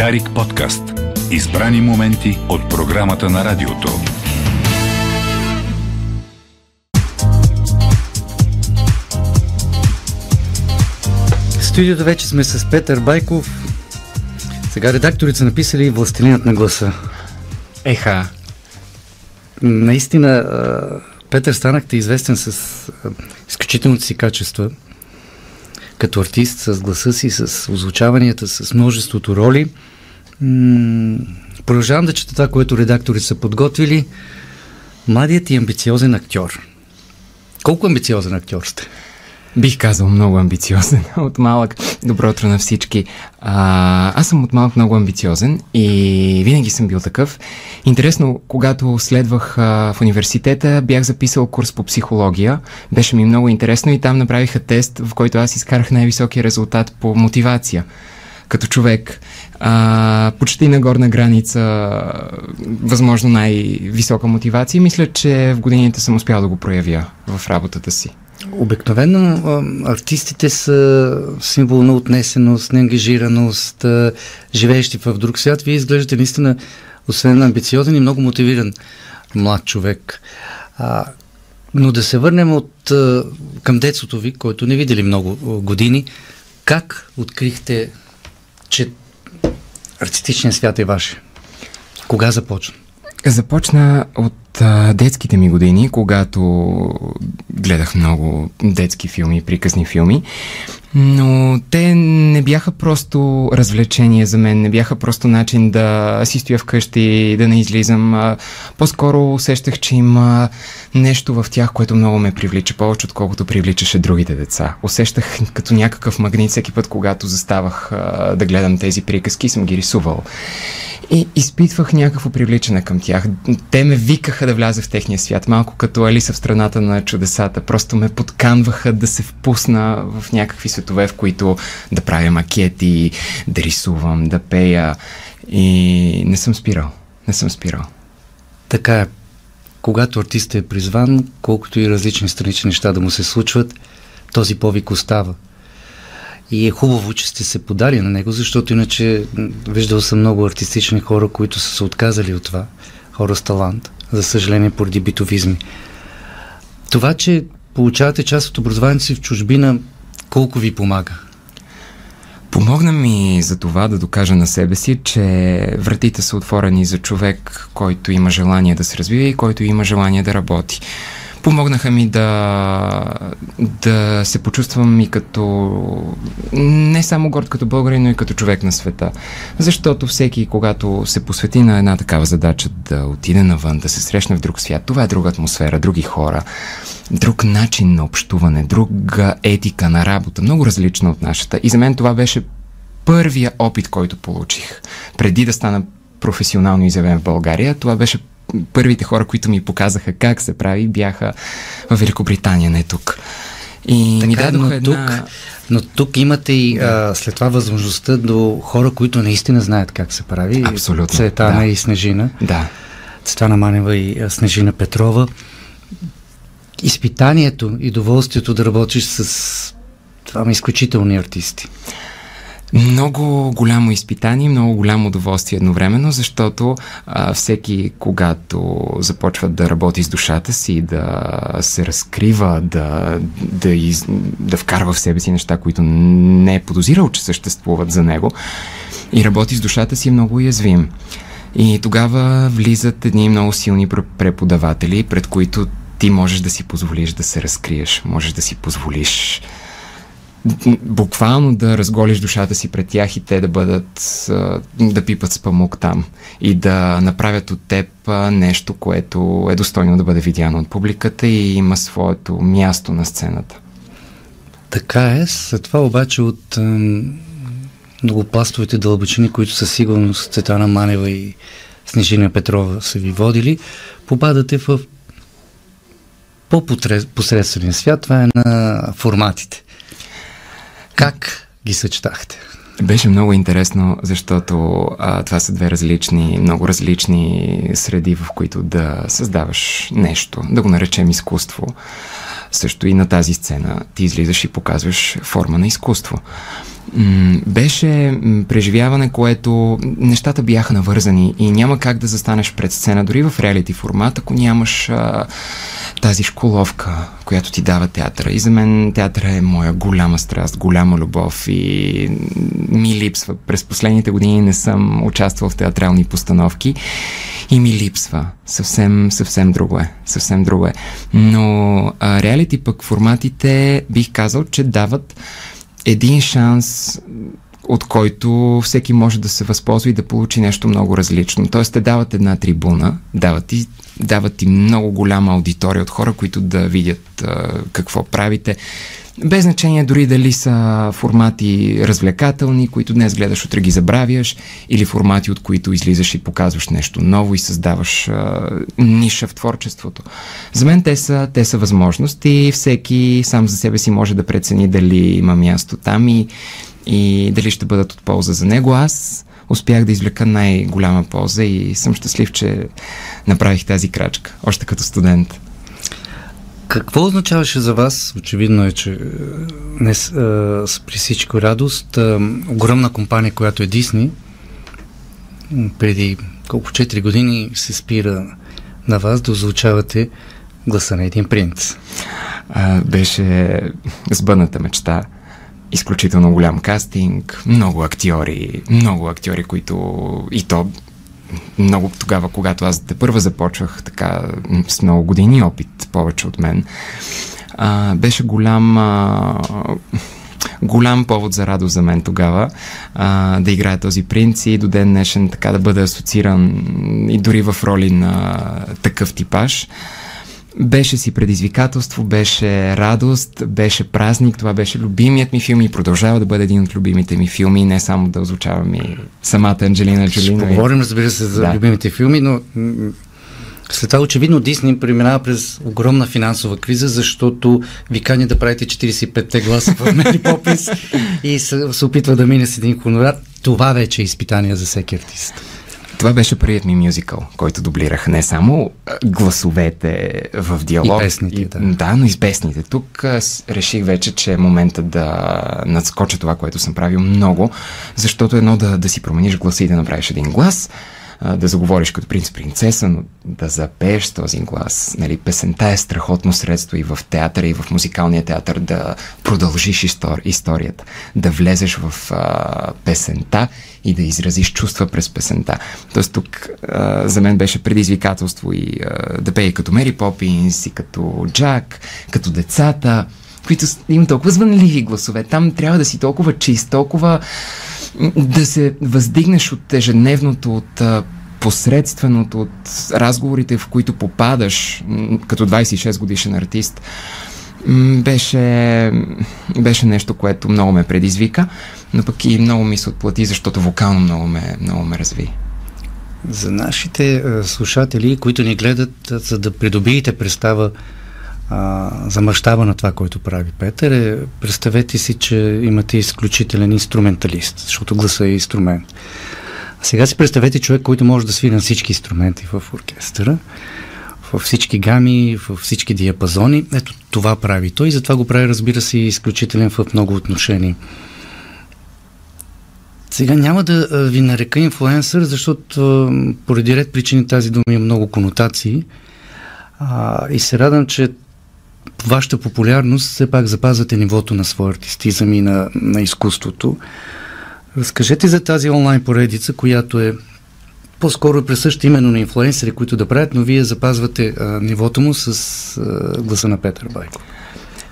Дарик подкаст. Избрани моменти от програмата на радиото. В студиото вече сме с Петър Байков. Сега редакторите са написали Властелинът на гласа. Еха. Наистина, Петър станахте известен с изключителните си качества като артист, с гласа си, с озвучаванията, с множеството роли. продължавам да чета това, което редакторите са подготвили. Младият и амбициозен актьор. Колко амбициозен актьор сте? Бих казал много амбициозен. От малък. Добро утро на всички. А, аз съм от малък много амбициозен и винаги съм бил такъв. Интересно, когато следвах а, в университета, бях записал курс по психология. Беше ми много интересно и там направиха тест, в който аз изкарах най-високия резултат по мотивация като човек. А, почти на горна граница, възможно най-висока мотивация. Мисля, че в годините съм успял да го проявя в работата си. Обикновено артистите са символ на отнесеност, неангажираност, живеещи в друг свят. Вие изглеждате наистина, освен амбициозен и много мотивиран млад човек. А, но да се върнем от, към детството ви, който не видели много години. Как открихте, че артистичният свят е ваше? Кога започна? Започна от детските ми години, когато гледах много детски филми, приказни филми, но те не бяха просто развлечения за мен, не бяха просто начин да си стоя вкъщи и да не излизам. По-скоро усещах, че има нещо в тях, което много ме привлича, повече отколкото привличаше другите деца. Усещах като някакъв магнит всеки път, когато заставах да гледам тези приказки съм ги рисувал. И изпитвах някакво привличане към тях. Те ме викаха да вляза в техния свят, малко като Алиса в страната на чудесата. Просто ме подканваха да се впусна в някакви светове, в които да правя макети, да рисувам, да пея. И не съм спирал. Не съм спирал. Така е. Когато артистът е призван, колкото и различни странични неща да му се случват, този повик остава. И е хубаво, че сте се подали на него, защото иначе виждал съм много артистични хора, които са се отказали от това. Хора с талант, за съжаление, поради битовизми. Това, че получавате част от образованието си в чужбина, колко ви помага? Помогна ми за това да докажа на себе си, че вратите са отворени за човек, който има желание да се развива и който има желание да работи. Помогнаха ми да, да се почувствам и като не само горд като българин, но и като човек на света. Защото всеки, когато се посвети на една такава задача да отиде навън, да се срещне в друг свят, това е друга атмосфера, други хора, друг начин на общуване, друга етика на работа, много различна от нашата. И за мен това беше първия опит, който получих. Преди да стана професионално изявен в България, това беше първите хора, които ми показаха как се прави, бяха в Великобритания, не тук. И така, ми дадоха но една... Тук, но тук имате и да. а, след това възможността до хора, които наистина знаят как се прави. Абсолютно. Цветана да. и Снежина. Да. Цветана Манева и Снежина Петрова. Изпитанието и доволствието да работиш с това изключителни артисти. Много голямо изпитание, много голямо удоволствие едновременно, защото а, всеки, когато започва да работи с душата си, да се разкрива, да, да, из, да вкарва в себе си неща, които не е подозирал, че съществуват за него, и работи с душата си, е много уязвим. И тогава влизат едни много силни преподаватели, пред които ти можеш да си позволиш да се разкриеш, можеш да си позволиш буквално да разголиш душата си пред тях и те да бъдат, да пипат с памук там и да направят от теб нещо, което е достойно да бъде видяно от публиката и има своето място на сцената. Така е, след това обаче от многопластовите дълбочини, които със сигурност Цветана Манева и Снежина Петрова са ви водили, попадате в по-посредствения свят, това е на форматите. Как ги съчетахте? Беше много интересно, защото а, това са две различни, много различни среди, в които да създаваш нещо, да го наречем изкуство. Също и на тази сцена ти излизаш и показваш форма на изкуство. Беше преживяване, което нещата бяха навързани и няма как да застанеш пред сцена, дори в реалити формат, ако нямаш а, тази школовка, която ти дава театъра. И за мен театъра е моя голяма страст, голяма любов и ми липсва. През последните години не съм участвал в театрални постановки и ми липсва. Съвсем, съвсем друго е. Съвсем друго е. Но реалити пък форматите бих казал, че дават един шанс от който всеки може да се възползва и да получи нещо много различно. Тоест, те дават една трибуна, дават ти, дават ти много голяма аудитория от хора, които да видят а, какво правите. Без значение дори дали са формати развлекателни, които днес гледаш, утре ги забравяш, или формати, от които излизаш и показваш нещо ново и създаваш а, ниша в творчеството. За мен те са, те са възможности всеки сам за себе си може да прецени дали има място там и и дали ще бъдат от полза за него. Аз успях да извлека най-голяма полза и съм щастлив, че направих тази крачка, още като студент. Какво означаваше за вас? Очевидно е, че не, с, а, при всичко радост. А, огромна компания, която е Дисни, преди колко 4 години се спира на вас да озвучавате гласа на един принц. А, беше сбъдната мечта изключително голям кастинг, много актьори, много актьори, които и то много тогава, когато аз те първа започвах така с много години опит, повече от мен, а, беше голям а, голям повод за радост за мен тогава а, да играя този принц и до ден днешен така да бъда асоцииран и дори в роли на такъв типаж. Беше си предизвикателство, беше радост, беше празник, това беше любимият ми филм и продължава да бъде един от любимите ми филми, не само да озвучавам и самата Анджелина Джолина. Ще поговорим, разбира се, за да. любимите филми, но след това очевидно Дисни преминава през огромна финансова криза, защото ви кани да правите 45-те гласа в Мери Попис и се, се опитва да мине с един хонорар. Това вече е изпитание за всеки артист. Това беше първият ми мюзикъл, който дублирах не само гласовете в диалог. И песните, да. Да, но и с песните. Тук реших вече, че е момента да надскоча това, което съм правил много, защото едно да, да си промениш гласа и да направиш един глас, да заговориш като принц принцеса, но да запееш този глас. Нали, песента е страхотно средство и в театъра, и в музикалния театър да продължиш истор, историята, да влезеш в а, песента и да изразиш чувства през песента. Тоест тук а, за мен беше предизвикателство и а, да пее като Мери Попинс и като Джак, като децата, които имат толкова звънливи гласове. Там трябва да си толкова чист, толкова да се въздигнеш от ежедневното, от посредственото, от разговорите, в които попадаш като 26 годишен артист, беше, беше нещо, което много ме предизвика, но пък и много ми се отплати, защото вокално много ме, много ме разви. За нашите слушатели, които ни гледат, за да придобиете представа а, за мащаба на това, което прави Петър, е, представете си, че имате изключителен инструменталист, защото гласа е инструмент. А сега си представете човек, който може да свири на всички инструменти в оркестъра, във всички гами, във всички диапазони. Ето това прави той и затова го прави, разбира се, изключителен в много отношения. Сега няма да ви нарека инфлуенсър, защото поради ред причини тази дума има много конотации. А, и се радвам, че вашата популярност все пак запазвате нивото на своя артистизъм и на, на изкуството. Разкажете за тази онлайн поредица, която е по-скоро присъща именно на инфлуенсери, които да правят, но вие запазвате а, нивото му с а, гласа на Петър Байко.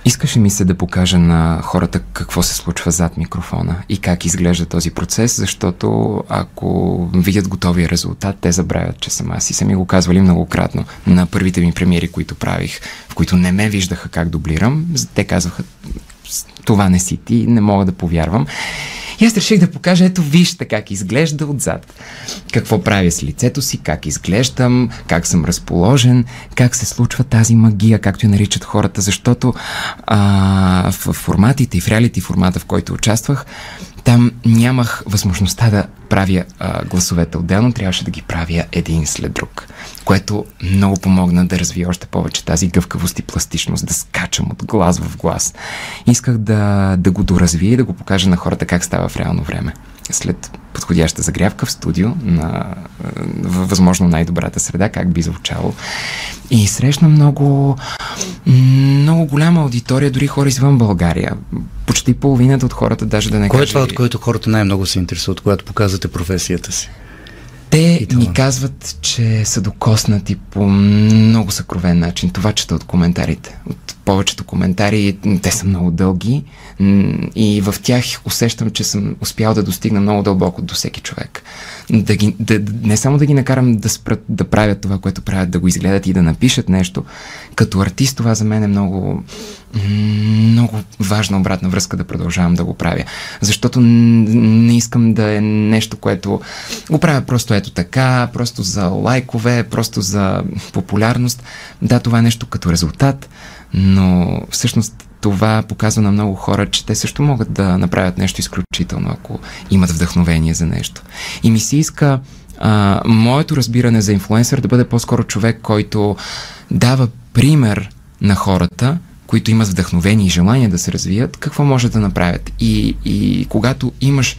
Искаше ми се да покажа на хората какво се случва зад микрофона и как изглежда този процес, защото ако видят готовия резултат, те забравят, че съм аз и са ми го казвали многократно на първите ми премиери, които правих, в които не ме виждаха как дублирам. Те казваха, това не си ти, не мога да повярвам. И аз реших да покажа, ето вижте как изглежда отзад. Какво правя с лицето си, как изглеждам, как съм разположен, как се случва тази магия, както я наричат хората, защото а, в форматите и в реалити формата, в който участвах, там нямах възможността да правя а, гласовете отделно, трябваше да ги правя един след друг, което много помогна да развия още повече тази гъвкавост и пластичност, да скачам от глас в глас. Исках да, да го доразвия и да го покажа на хората как става в реално време след подходяща загрявка в студио на възможно най-добрата среда, как би звучало. И срещна много, много голяма аудитория, дори хора извън България. Почти половината от хората, даже да не Кое е това, от което хората най-много се интересуват, когато показвате професията си? Те ми казват, че са докоснати по много съкровен начин. Това чета от коментарите. От повечето коментари, те са много дълги и в тях усещам, че съм успял да достигна много дълбоко до всеки човек. Да ги, да, не само да ги накарам да спрат да правят това, което правят, да го изгледат и да напишат нещо. Като артист това за мен е много, много важна обратна връзка да продължавам да го правя. Защото не искам да е нещо, което го правя просто ето така, просто за лайкове, просто за популярност. Да, това е нещо като резултат, но всъщност това показва на много хора, че те също могат да направят нещо изключително, ако имат вдъхновение за нещо. И ми се иска а, моето разбиране за инфлуенсър да бъде по-скоро човек, който дава пример на хората, които имат вдъхновение и желание да се развият, какво може да направят. И, и когато имаш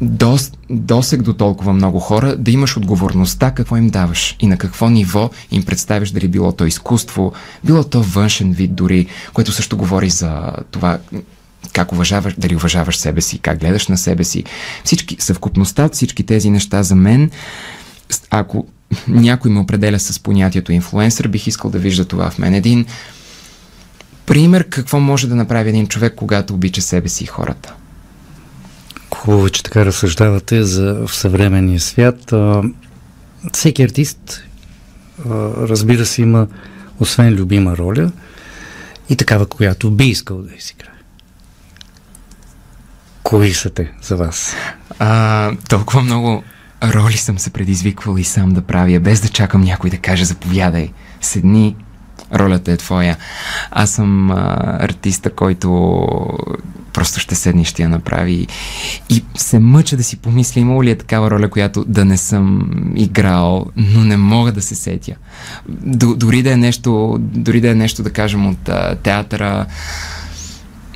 дос, досег до толкова много хора, да имаш отговорността какво им даваш и на какво ниво им представиш дали било то изкуство, било то външен вид дори, което също говори за това как уважаваш, дали уважаваш себе си, как гледаш на себе си. Всички, съвкупността всички тези неща за мен, ако някой ме определя с понятието инфлуенсър, бих искал да вижда това в мен. Един пример какво може да направи един човек, когато обича себе си и хората. Хубаво, че така разсъждавате за в съвременния свят. Всеки артист, разбира се, има освен любима роля и такава, която би искал да изиграе. Кои са те за вас? А, толкова много роли съм се предизвиквал и сам да правя, без да чакам някой да каже заповядай, седни, ролята е твоя. Аз съм а, артиста, който просто ще седне и ще я направи. И се мъча да си помисля, има ли е такава роля, която да не съм играл, но не мога да се сетя. Д- дори да е нещо, дори да е нещо, да кажем, от а, театъра,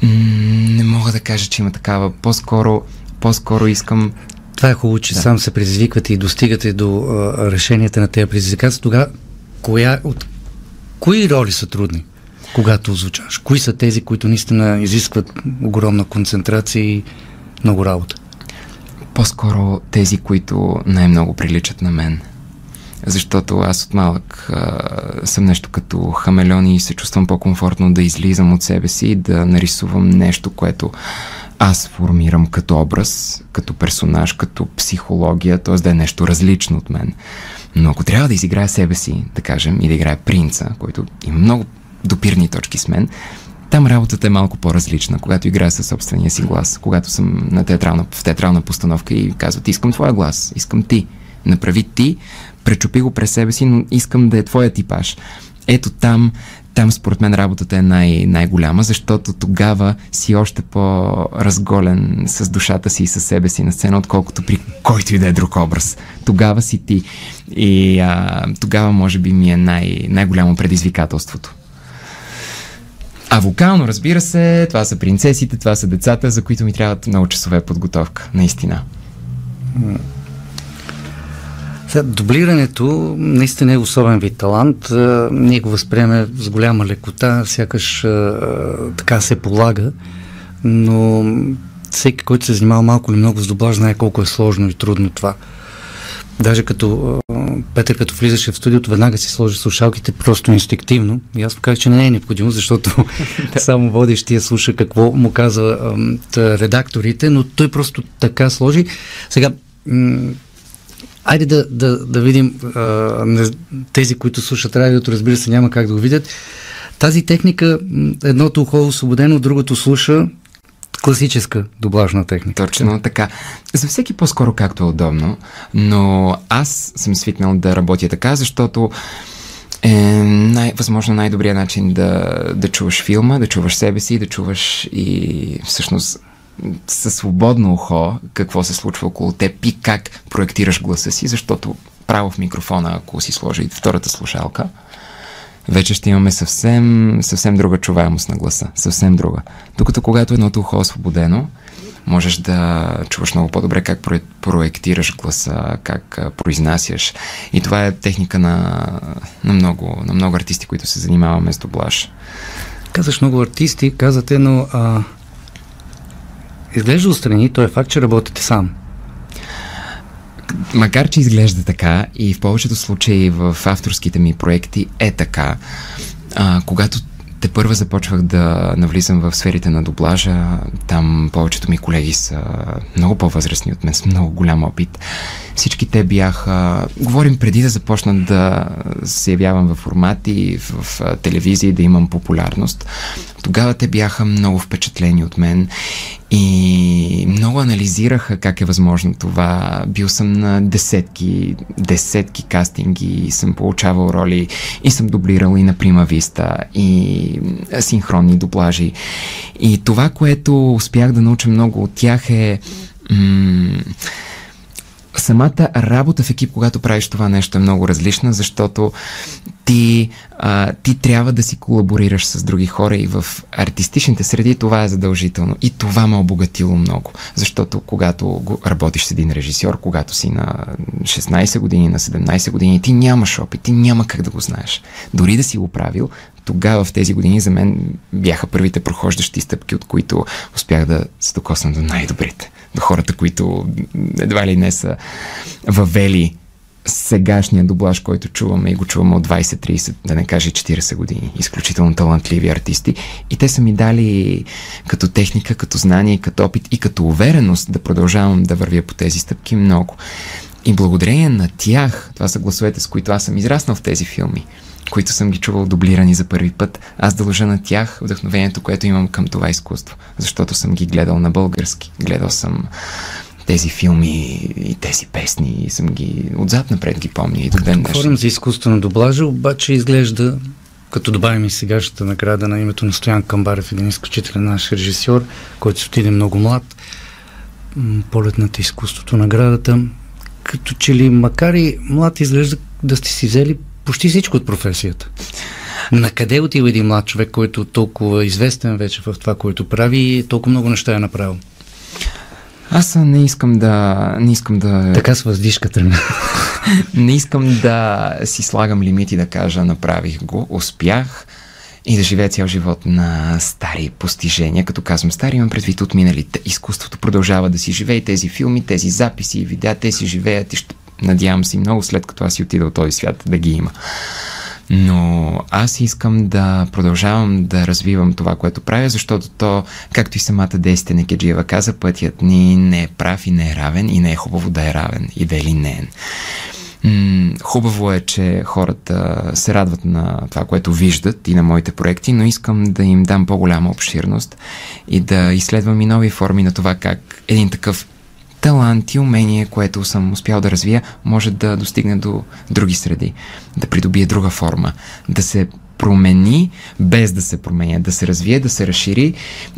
не мога да кажа, че има такава. По-скоро, по-скоро искам това е хубаво, че да. сам се предизвиквате и достигате до а, решенията на тези предизвикателства. Тогава, коя, от кои роли са трудни? когато озвучаваш? Кои са тези, които наистина изискват огромна концентрация и много работа? По-скоро тези, които най-много приличат на мен. Защото аз от малък а, съм нещо като хамелеон и се чувствам по-комфортно да излизам от себе си и да нарисувам нещо, което аз формирам като образ, като персонаж, като психология, т.е. да е нещо различно от мен. Но ако трябва да изиграя себе си, да кажем, и да играя принца, който има много допирни точки с мен. Там работата е малко по-различна, когато играя със собствения си глас, когато съм на театрална, в театрална постановка и казват, искам твоя глас, искам ти, направи ти, пречупи го през себе си, но искам да е твоя типаж. Ето там, там според мен работата е най- най-голяма, защото тогава си още по-разголен с душата си и със себе си на сцена, отколкото при който и да е друг образ. Тогава си ти. И а, тогава може би ми е най- най-голямо предизвикателството. А вокално, разбира се, това са принцесите, това са децата, за които ми трябват много часове подготовка, наистина. Сега, дублирането наистина е особен вид талант. Ние го възприеме с голяма лекота, сякаш така се полага, но всеки, който се занимава малко или много с дублаж, знае колко е сложно и трудно това. Даже като Петър, като влизаше в студиото, веднага си сложи слушалките просто инстинктивно. И аз му казах, че не е необходимо, защото само водещия слуша какво му казва редакторите, но той просто така сложи. Сега, айде да, да, да видим а, тези, които слушат радиото, разбира се, няма как да го видят. Тази техника, едното ухо е освободено, другото слуша, класическа дублажна техника. Точно така. За всеки по-скоро както е удобно, но аз съм свикнал да работя така, защото е най- възможно най-добрият начин да, да чуваш филма, да чуваш себе си, да чуваш и всъщност със свободно ухо какво се случва около теб и как проектираш гласа си, защото право в микрофона, ако си сложи втората слушалка, вече ще имаме съвсем, съвсем друга чуваемост на гласа. Съвсем друга. Докато когато едното ухо е освободено, можеш да чуваш много по-добре как проектираш гласа, как произнасяш. И това е техника на, на, много, на много артисти, които се занимаваме с дублаж. Казаш много артисти, казате, но а, изглежда устрани, то е факт, че работите сам. Макар, че изглежда така и в повечето случаи в авторските ми проекти е така, а, когато те първа започвах да навлизам в сферите на доблажа. Там повечето ми колеги са много по-възрастни от мен, с много голям опит. Всички те бяха... Говорим преди да започна да се явявам в формати, в телевизии, да имам популярност. Тогава те бяха много впечатлени от мен и много анализираха как е възможно това. Бил съм на десетки, десетки кастинги и съм получавал роли и съм дублирал и на Прима Виста и синхронни дублажи. И това, което успях да науча много от тях е м- самата работа в екип, когато правиш това нещо е много различна, защото ти, а, ти трябва да си колаборираш с други хора и в артистичните среди това е задължително. И това ме обогатило много, защото когато работиш с един режисьор, когато си на 16 години, на 17 години, ти нямаш опит, ти няма как да го знаеш. Дори да си го правил, тогава в тези години за мен бяха първите прохождащи стъпки, от които успях да се докосна до най-добрите хората, които едва ли не са въвели сегашния дублаж, който чуваме и го чуваме от 20-30, да не кажа 40 години. Изключително талантливи артисти. И те са ми дали като техника, като знание, като опит и като увереност да продължавам да вървя по тези стъпки много. И благодарение на тях, това са гласовете, с които аз съм израснал в тези филми, които съм ги чувал дублирани за първи път, аз дължа на тях вдъхновението, което имам към това изкуство, защото съм ги гледал на български. Гледал съм тези филми и тези песни и съм ги отзад напред ги помня и до ден Говорим за изкуство на доблажа, обаче изглежда като добавим и сегашната награда на името на Стоян Камбарев, един изключителен наш режисьор, който се отиде много млад, полетната изкуството, наградата, като че ли, макар и млад, изглежда да сте си взели почти всичко от професията. На къде отива един млад човек, който толкова известен вече в това, което прави и толкова много неща е направил? Аз не искам да... Не искам да... Така с въздишката ми. не искам да си слагам лимити да кажа направих го, успях и да живея цял живот на стари постижения. Като казвам стари, имам предвид от миналите. Изкуството продължава да си живее тези филми, тези записи и видеа, те си живеят и ще надявам се много след като аз си отида от този свят да ги има. Но аз искам да продължавам да развивам това, което правя, защото то, както и самата Десите Некеджиева каза, пътят ни не е прав и не е равен и не е хубаво да е равен и да е линеен. хубаво е, че хората се радват на това, което виждат и на моите проекти, но искам да им дам по-голяма обширност и да изследвам и нови форми на това как един такъв талант и умение, което съм успял да развия, може да достигне до други среди, да придобие друга форма, да се промени, без да се променя, да се развие, да се разшири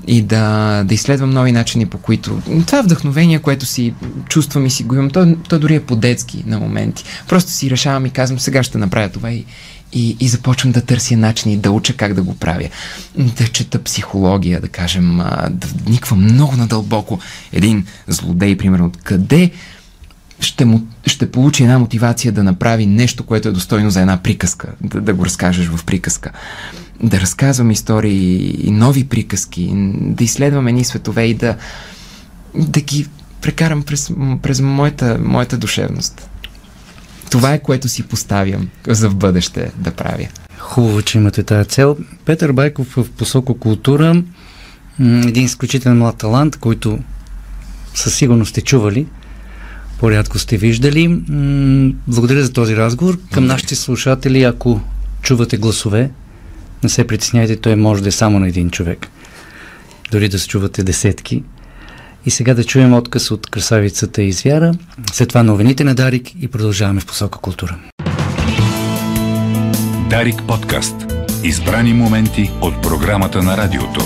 и да, да изследвам нови начини, по които това вдъхновение, което си чувствам и си го имам, то, то дори е по-детски на моменти. Просто си решавам и казвам, сега ще направя това и, и, и започвам да търся начини да уча как да го правя. Да чета психология, да кажем, да вниквам много надълбоко. Един злодей, примерно, къде ще, му, ще получи една мотивация да направи нещо, което е достойно за една приказка, да, да го разкажеш в приказка. Да разказвам истории и нови приказки, да изследвам едни светове и да, да ги прекарам през, през моята, моята душевност. Това е което си поставям за в бъдеще да правя. Хубаво, че имате тази цел. Петър Байков в посока култура, един изключителен млад талант, който със сигурност сте чували, по-рядко сте виждали. Благодаря за този разговор. Към нашите слушатели, ако чувате гласове, не се притесняйте, той може да е само на един човек. Дори да се чувате десетки. И сега да чуем отказ от красавицата и звяра, след това новините на Дарик и продължаваме в посока култура. Дарик подкаст. Избрани моменти от програмата на радиото.